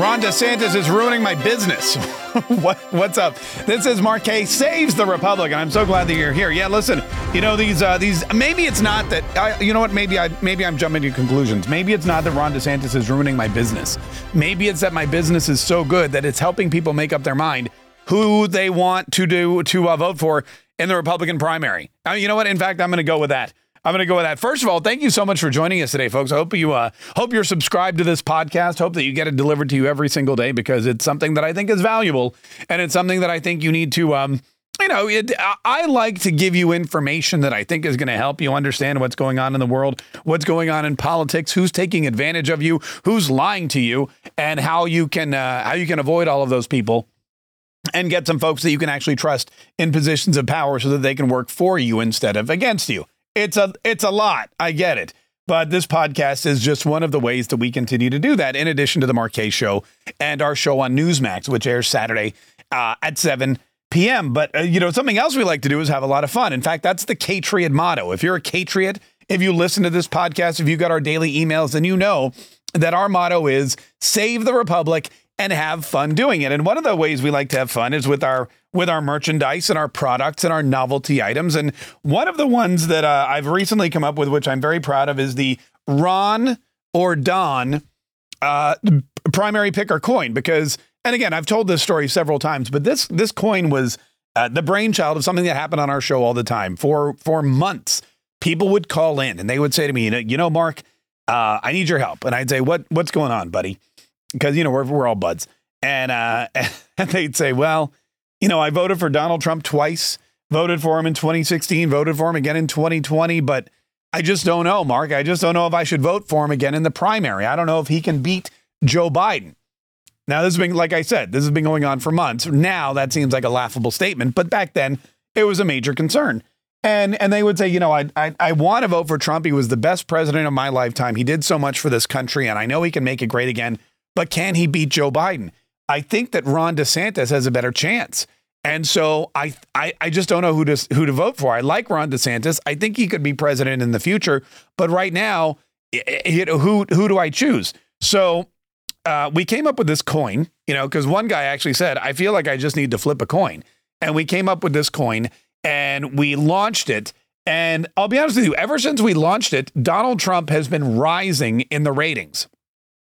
Ron DeSantis is ruining my business. what, what's up? This is Mark Kaye Saves the Republic, and I'm so glad that you're here. Yeah, listen, you know these uh, these maybe it's not that I, you know what maybe I maybe I'm jumping to conclusions. Maybe it's not that Ron DeSantis is ruining my business. Maybe it's that my business is so good that it's helping people make up their mind who they want to do to uh, vote for in the Republican primary. Uh, you know what? In fact, I'm going to go with that. I'm going to go with that. First of all, thank you so much for joining us today, folks. I hope you uh, hope you're subscribed to this podcast. Hope that you get it delivered to you every single day because it's something that I think is valuable and it's something that I think you need to. Um, you know, it, I like to give you information that I think is going to help you understand what's going on in the world, what's going on in politics, who's taking advantage of you, who's lying to you, and how you can uh, how you can avoid all of those people and get some folks that you can actually trust in positions of power so that they can work for you instead of against you. It's a it's a lot. I get it. But this podcast is just one of the ways that we continue to do that, in addition to the Mark Kaye Show and our show on Newsmax, which airs Saturday uh, at 7 p.m. But, uh, you know, something else we like to do is have a lot of fun. In fact, that's the Catriot motto. If you're a Catriot, if you listen to this podcast, if you got our daily emails, then you know that our motto is save the Republic and have fun doing it. And one of the ways we like to have fun is with our with our merchandise and our products and our novelty items. And one of the ones that uh, I've recently come up with, which I'm very proud of, is the Ron or Don uh, primary picker coin. Because, and again, I've told this story several times, but this this coin was uh, the brainchild of something that happened on our show all the time for for months. People would call in and they would say to me, you know, you know Mark, uh, I need your help, and I'd say, what what's going on, buddy? Because you know we're we're all buds, and uh, and they'd say, well you know, I voted for Donald Trump twice, voted for him in 2016, voted for him again in 2020, but I just don't know, Mark. I just don't know if I should vote for him again in the primary. I don't know if he can beat Joe Biden. Now, this has been, like I said, this has been going on for months. Now that seems like a laughable statement, but back then it was a major concern. And and they would say, you know, I I, I want to vote for Trump. He was the best president of my lifetime. He did so much for this country, and I know he can make it great again. But can he beat Joe Biden? I think that Ron DeSantis has a better chance. And so I, I I just don't know who to who to vote for. I like Ron DeSantis. I think he could be president in the future, but right now, who who do I choose? So uh, we came up with this coin, you know, because one guy actually said, "I feel like I just need to flip a coin," and we came up with this coin and we launched it. And I'll be honest with you, ever since we launched it, Donald Trump has been rising in the ratings.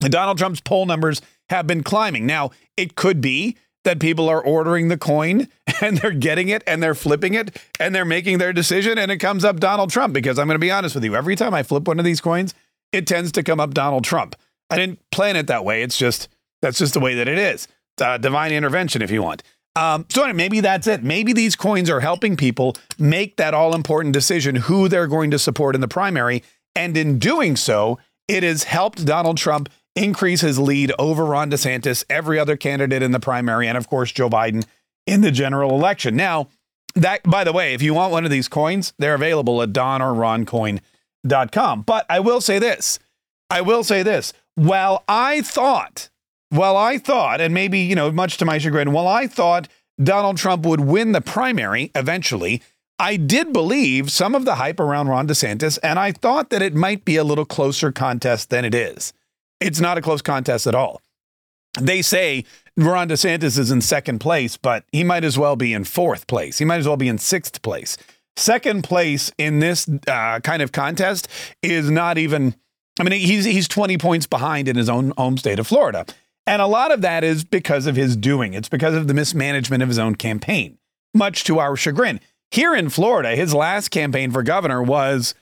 Donald Trump's poll numbers have been climbing. Now, it could be that people are ordering the coin and they're getting it and they're flipping it and they're making their decision and it comes up Donald Trump because I'm going to be honest with you every time I flip one of these coins it tends to come up Donald Trump. I didn't plan it that way. It's just that's just the way that it is. Uh, divine intervention if you want. Um, so maybe that's it. Maybe these coins are helping people make that all important decision who they're going to support in the primary and in doing so it has helped Donald Trump increase his lead over Ron DeSantis, every other candidate in the primary, and of course, Joe Biden in the general election. Now, that, by the way, if you want one of these coins, they're available at Don. But I will say this I will say this. While I thought, well, I thought, and maybe, you know, much to my chagrin, while I thought Donald Trump would win the primary eventually, I did believe some of the hype around Ron DeSantis, and I thought that it might be a little closer contest than it is. It's not a close contest at all. They say Ron DeSantis is in second place, but he might as well be in fourth place. He might as well be in sixth place. Second place in this uh, kind of contest is not even. I mean, he's he's 20 points behind in his own home state of Florida. And a lot of that is because of his doing. It's because of the mismanagement of his own campaign, much to our chagrin. Here in Florida, his last campaign for governor was,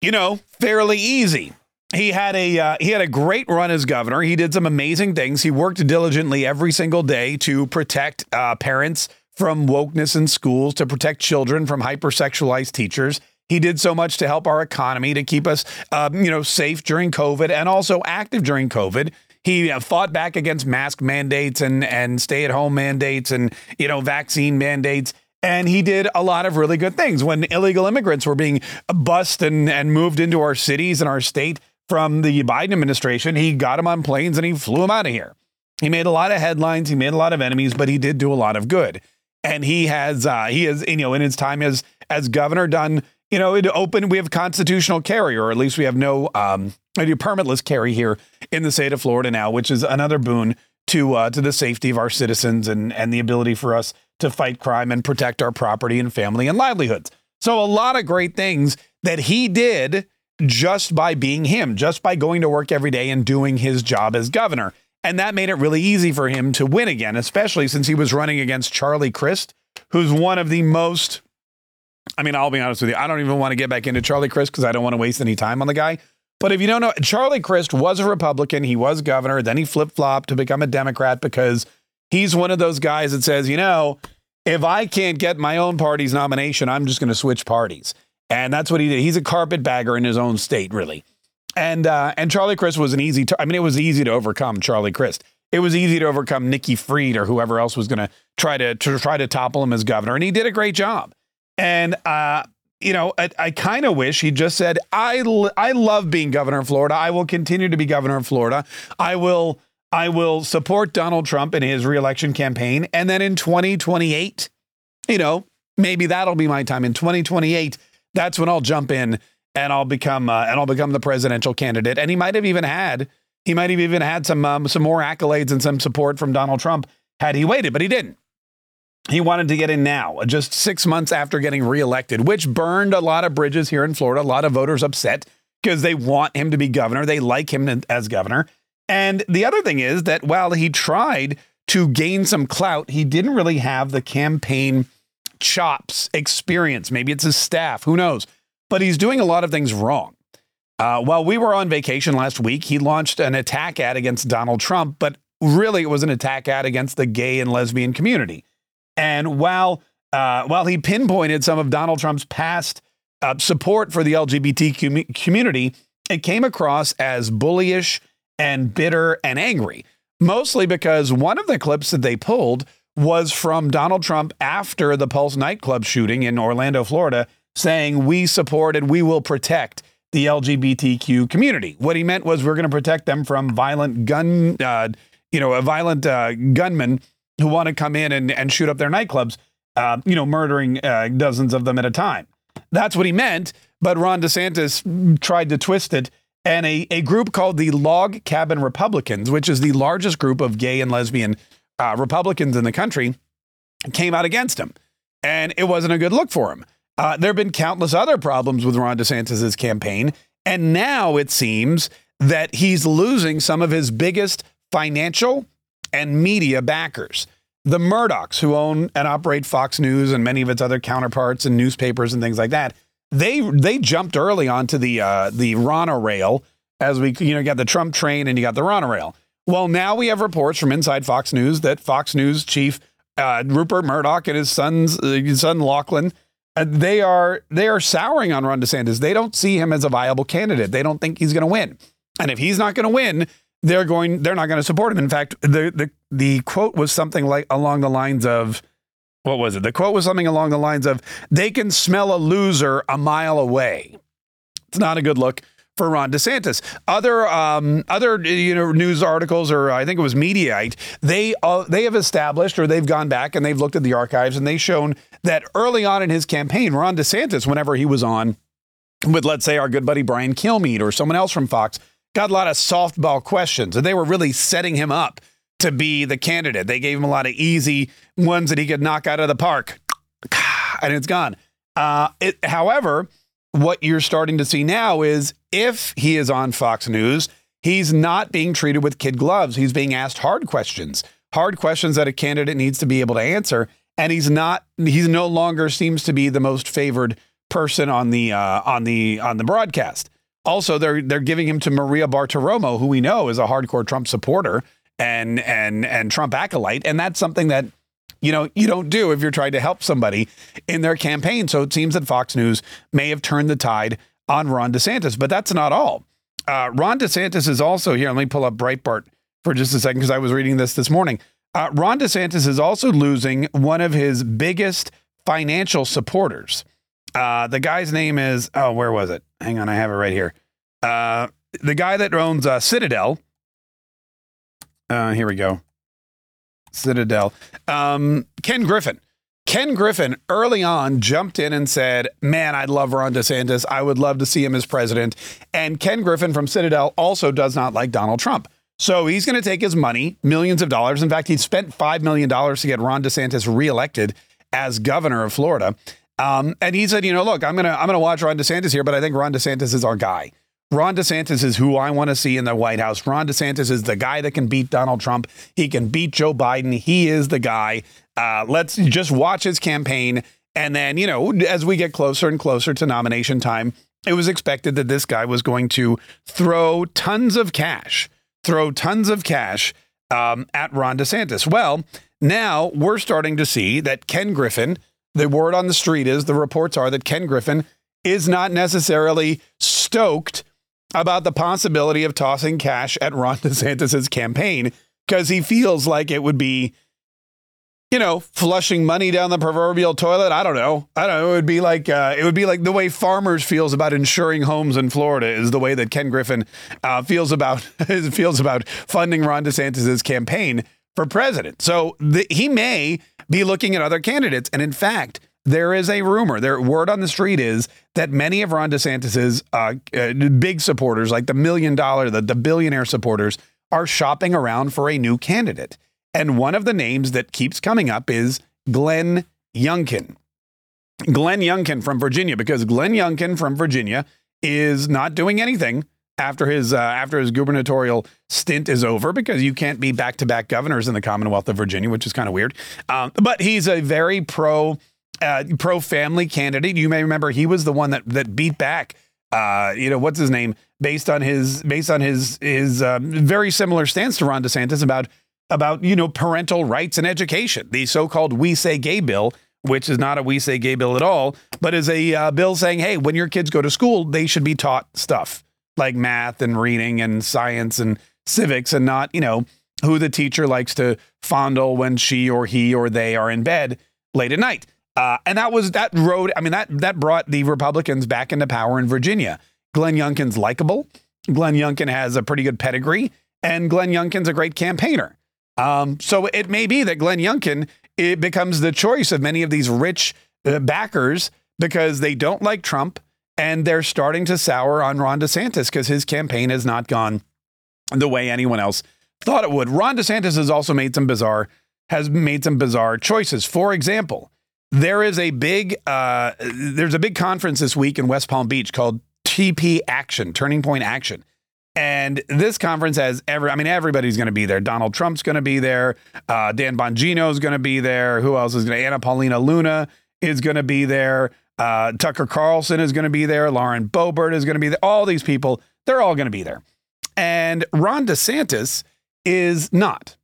you know, fairly easy he had a uh, he had a great run as governor. He did some amazing things. He worked diligently every single day to protect uh, parents from wokeness in schools, to protect children from hypersexualized teachers. He did so much to help our economy, to keep us, um, you know, safe during COVID and also active during COVID. He uh, fought back against mask mandates and and stay at home mandates and you know vaccine mandates. And he did a lot of really good things when illegal immigrants were being bussed and, and moved into our cities and our state from the Biden administration. He got him on planes and he flew him out of here. He made a lot of headlines. He made a lot of enemies, but he did do a lot of good. And he has, uh, he has, you know, in his time as as governor, done you know, it open. We have constitutional carry, or at least we have no um, permitless carry here in the state of Florida now, which is another boon to uh, to the safety of our citizens and and the ability for us to fight crime and protect our property and family and livelihoods. So a lot of great things that he did just by being him, just by going to work every day and doing his job as governor. And that made it really easy for him to win again, especially since he was running against Charlie Crist, who's one of the most I mean, I'll be honest with you. I don't even want to get back into Charlie Crist because I don't want to waste any time on the guy. But if you don't know, Charlie Crist was a Republican. He was governor. Then he flip flopped to become a Democrat because he's one of those guys that says, you know, if I can't get my own party's nomination, I'm just going to switch parties. And that's what he did. He's a carpetbagger in his own state, really. And uh, and Charlie Crist was an easy. I mean, it was easy to overcome Charlie Crist. It was easy to overcome Nikki Fried or whoever else was going to try to try to topple him as governor, and he did a great job. And, uh, you know, I, I kind of wish he just said, I, l- I love being governor of Florida. I will continue to be governor of Florida. I will I will support Donald Trump in his reelection campaign. And then in 2028, you know, maybe that'll be my time. In 2028, that's when I'll jump in and I'll become uh, and I'll become the presidential candidate. And he might have even had he might have even had some um, some more accolades and some support from Donald Trump had he waited, but he didn't he wanted to get in now, just six months after getting reelected, which burned a lot of bridges here in Florida. A lot of voters upset because they want him to be governor. They like him as governor. And the other thing is that while he tried to gain some clout, he didn't really have the campaign chops, experience. Maybe it's his staff, who knows? But he's doing a lot of things wrong. Uh, while we were on vacation last week, he launched an attack ad against Donald Trump, but really it was an attack ad against the gay and lesbian community. And while uh, while he pinpointed some of Donald Trump's past uh, support for the LGBT com- community, it came across as bullyish and bitter and angry. Mostly because one of the clips that they pulled was from Donald Trump after the Pulse nightclub shooting in Orlando, Florida, saying, We support and we will protect the LGBTQ community. What he meant was we're going to protect them from violent gun, uh, you know, a violent uh, gunman who want to come in and, and shoot up their nightclubs, uh, you know, murdering uh, dozens of them at a time. That's what he meant. But Ron DeSantis tried to twist it. And a, a group called the Log Cabin Republicans, which is the largest group of gay and lesbian uh, Republicans in the country, came out against him. And it wasn't a good look for him. Uh, there have been countless other problems with Ron DeSantis' campaign. And now it seems that he's losing some of his biggest financial and media backers. The Murdochs, who own and operate Fox News and many of its other counterparts and newspapers and things like that, they they jumped early onto the uh, the Rana rail as we you know you got the Trump train and you got the Rana rail. Well, now we have reports from inside Fox News that Fox News chief uh, Rupert Murdoch and his son's uh, son Lachlan uh, they are they are souring on Ron DeSantis. They don't see him as a viable candidate. They don't think he's going to win. And if he's not going to win, they're going they're not going to support him. In fact, the the the quote was something like along the lines of what was it? The quote was something along the lines of they can smell a loser a mile away. It's not a good look for Ron DeSantis. Other um, other you know news articles or I think it was Mediaite, they uh, they have established or they've gone back and they've looked at the archives and they've shown that early on in his campaign, Ron DeSantis, whenever he was on with let's say our good buddy Brian Kilmeade or someone else from Fox, got a lot of softball questions, and they were really setting him up to be the candidate. They gave him a lot of easy ones that he could knock out of the park, and it's gone. Uh, it, however, what you're starting to see now is if he is on Fox News, he's not being treated with kid gloves. He's being asked hard questions, hard questions that a candidate needs to be able to answer. And he's not. He's no longer seems to be the most favored person on the uh, on the on the broadcast. Also, they're they're giving him to Maria Bartiromo, who we know is a hardcore Trump supporter and and and Trump acolyte, and that's something that you know you don't do if you're trying to help somebody in their campaign. So it seems that Fox News may have turned the tide on Ron DeSantis, but that's not all. Uh, Ron DeSantis is also here. Let me pull up Breitbart for just a second because I was reading this this morning. Uh, Ron DeSantis is also losing one of his biggest financial supporters. Uh, the guy's name is oh, where was it? Hang on, I have it right here. Uh, the guy that owns uh, Citadel. Uh, here we go. Citadel. Um, Ken Griffin. Ken Griffin early on jumped in and said, Man, I'd love Ron DeSantis. I would love to see him as president. And Ken Griffin from Citadel also does not like Donald Trump. So he's going to take his money, millions of dollars. In fact, he spent $5 million to get Ron DeSantis reelected as governor of Florida. Um, and he said, you know, look, I'm gonna I'm gonna watch Ron DeSantis here, but I think Ron DeSantis is our guy. Ron DeSantis is who I want to see in the White House. Ron DeSantis is the guy that can beat Donald Trump. He can beat Joe Biden. He is the guy. Uh, let's just watch his campaign. And then, you know, as we get closer and closer to nomination time, it was expected that this guy was going to throw tons of cash, throw tons of cash um, at Ron DeSantis. Well, now we're starting to see that Ken Griffin, the word on the street is the reports are that Ken Griffin is not necessarily stoked about the possibility of tossing cash at Ron DeSantis's campaign because he feels like it would be, you know, flushing money down the proverbial toilet. I don't know. I don't know. It would be like uh, it would be like the way farmers feels about insuring homes in Florida is the way that Ken Griffin uh, feels about feels about funding Ron DeSantis's campaign for president. So the, he may be looking at other candidates, and in fact there is a rumor. There, word on the street is that many of Ron DeSantis's uh, uh, big supporters, like the million dollar, the, the billionaire supporters, are shopping around for a new candidate. And one of the names that keeps coming up is Glenn Youngkin. Glenn Youngkin from Virginia, because Glenn Youngkin from Virginia is not doing anything after his uh, after his gubernatorial stint is over because you can't be back to back governors in the Commonwealth of Virginia, which is kind of weird. Um, but he's a very pro uh, pro family candidate. You may remember he was the one that that beat back. Uh, you know what's his name? Based on his based on his his um, very similar stance to Ron DeSantis about about you know parental rights and education. The so-called "We Say Gay" bill, which is not a "We Say Gay" bill at all, but is a uh, bill saying, hey, when your kids go to school, they should be taught stuff like math and reading and science and civics, and not you know who the teacher likes to fondle when she or he or they are in bed late at night. Uh, and that was that road. I mean, that that brought the Republicans back into power in Virginia. Glenn Youngkin's likable. Glenn Youngkin has a pretty good pedigree, and Glenn Youngkin's a great campaigner. Um, so it may be that Glenn Youngkin it becomes the choice of many of these rich uh, backers because they don't like Trump and they're starting to sour on Ron DeSantis because his campaign has not gone the way anyone else thought it would. Ron DeSantis has also made some bizarre has made some bizarre choices. For example, there is a big uh, there's a big conference this week in West Palm Beach called TP Action, Turning Point Action. And this conference has every, I mean, everybody's going to be there. Donald Trump's going to be there. Uh, Dan Bongino is going to be there. Who else is going to? Anna Paulina Luna is going to be there. Uh, Tucker Carlson is going to be there. Lauren Boebert is going to be there. All these people, they're all going to be there. And Ron DeSantis is not.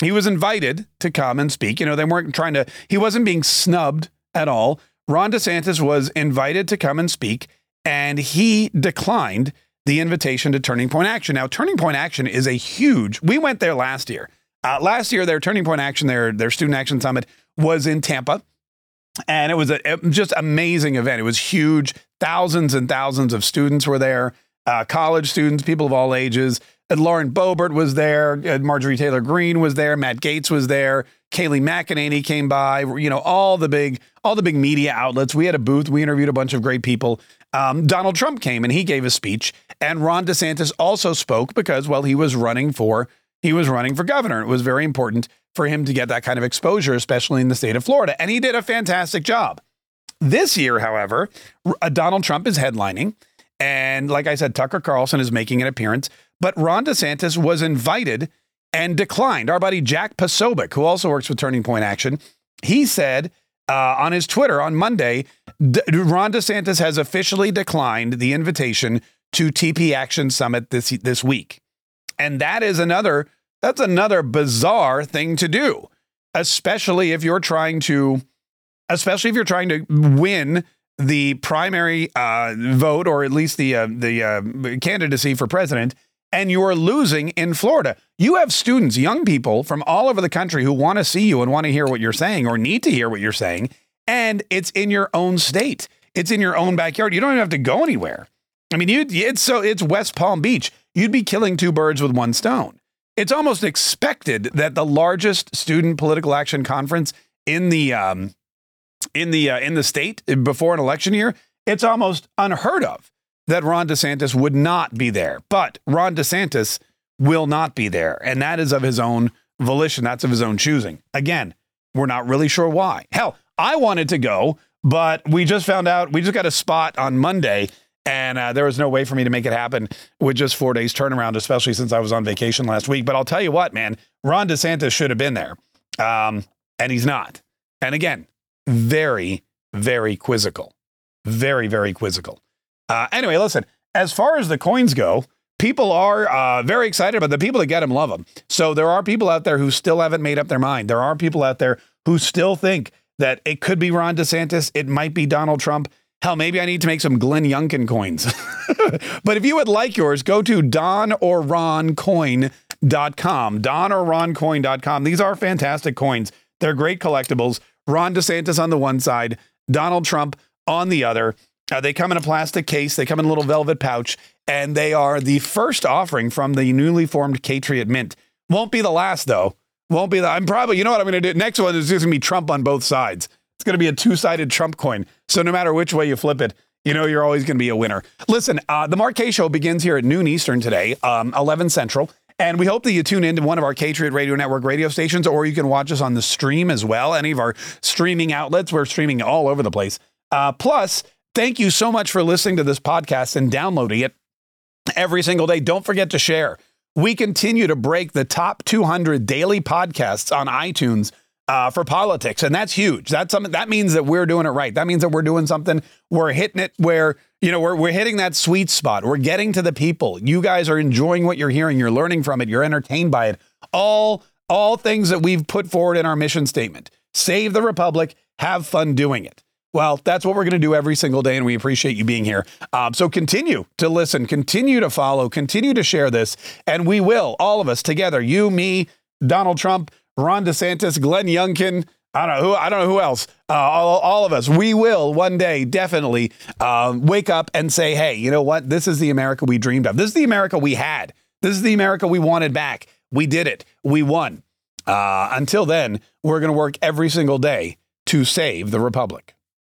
He was invited to come and speak. You know, they weren't trying to, he wasn't being snubbed at all. Ron DeSantis was invited to come and speak, and he declined the invitation to Turning Point Action. Now, Turning Point Action is a huge, we went there last year. Uh, last year, their Turning Point Action, their, their Student Action Summit was in Tampa. And it was a, just amazing event. It was huge. Thousands and thousands of students were there, uh, college students, people of all ages. And Lauren Boebert was there. Marjorie Taylor Greene was there. Matt Gaetz was there. Kayleigh McEnany came by. You know, all the big, all the big media outlets. We had a booth. We interviewed a bunch of great people. Um, Donald Trump came and he gave a speech, and Ron DeSantis also spoke because, well, he was running for he was running for governor. It was very important for him to get that kind of exposure, especially in the state of Florida, and he did a fantastic job. This year, however, Donald Trump is headlining. And like I said, Tucker Carlson is making an appearance. But Ron DeSantis was invited and declined. Our buddy Jack Posobiec, who also works with Turning Point Action, he said uh, on his Twitter on Monday, Ron DeSantis has officially declined the invitation to TP Action Summit this this week, and that is another that's another bizarre thing to do, especially if you're trying to, especially if you're trying to win the primary uh, vote or at least the uh, the uh, candidacy for president and you're losing in Florida. You have students, young people from all over the country who want to see you and want to hear what you're saying or need to hear what you're saying. And it's in your own state. It's in your own backyard. You don't even have to go anywhere. I mean, you it's so it's West Palm Beach. You'd be killing two birds with one stone. It's almost expected that the largest student political action conference in the um, in the uh, in the state before an election year, it's almost unheard of that Ron DeSantis would not be there. But Ron DeSantis will not be there, and that is of his own volition. That's of his own choosing. Again, we're not really sure why. Hell, I wanted to go, but we just found out we just got a spot on Monday. And uh, there was no way for me to make it happen with just four days turnaround, especially since I was on vacation last week. But I'll tell you what, man, Ron DeSantis should have been there. Um, and he's not. And again, very, very quizzical. Very, very quizzical. Uh, anyway, listen, as far as the coins go, people are uh, very excited, but the people that get them love them. So there are people out there who still haven't made up their mind. There are people out there who still think that it could be Ron DeSantis, it might be Donald Trump. Hell, maybe I need to make some Glenn Youngkin coins. but if you would like yours, go to Don or Ron Coin donorroncoin.com. Donorroncoin.com. These are fantastic coins. They're great collectibles. Ron DeSantis on the one side, Donald Trump on the other. Uh, they come in a plastic case, they come in a little velvet pouch, and they are the first offering from the newly formed Patriot Mint. Won't be the last, though. Won't be the. I'm probably, you know what I'm going to do? Next one is just going to be Trump on both sides. It's going to be a two sided Trump coin. So no matter which way you flip it, you know you're always going to be a winner. Listen, uh, the Mark Kaye Show begins here at noon Eastern today, um, 11 Central. And we hope that you tune into one of our Patriot Radio Network radio stations, or you can watch us on the stream as well. Any of our streaming outlets, we're streaming all over the place. Uh, plus, thank you so much for listening to this podcast and downloading it every single day. Don't forget to share. We continue to break the top 200 daily podcasts on iTunes uh, for politics, and that's huge. That's something that means that we're doing it right. That means that we're doing something. We're hitting it where you know we're we're hitting that sweet spot. We're getting to the people. You guys are enjoying what you're hearing. You're learning from it. You're entertained by it. All all things that we've put forward in our mission statement. Save the republic. Have fun doing it. Well, that's what we're going to do every single day, and we appreciate you being here. Um, so continue to listen, continue to follow, continue to share this, and we will, all of us together, you, me, Donald Trump, Ron DeSantis, Glenn Youngkin. I don't know who. I don't know who else. Uh, all, all, of us. We will one day definitely um, wake up and say, "Hey, you know what? This is the America we dreamed of. This is the America we had. This is the America we wanted back. We did it. We won." Uh, until then, we're going to work every single day to save the republic.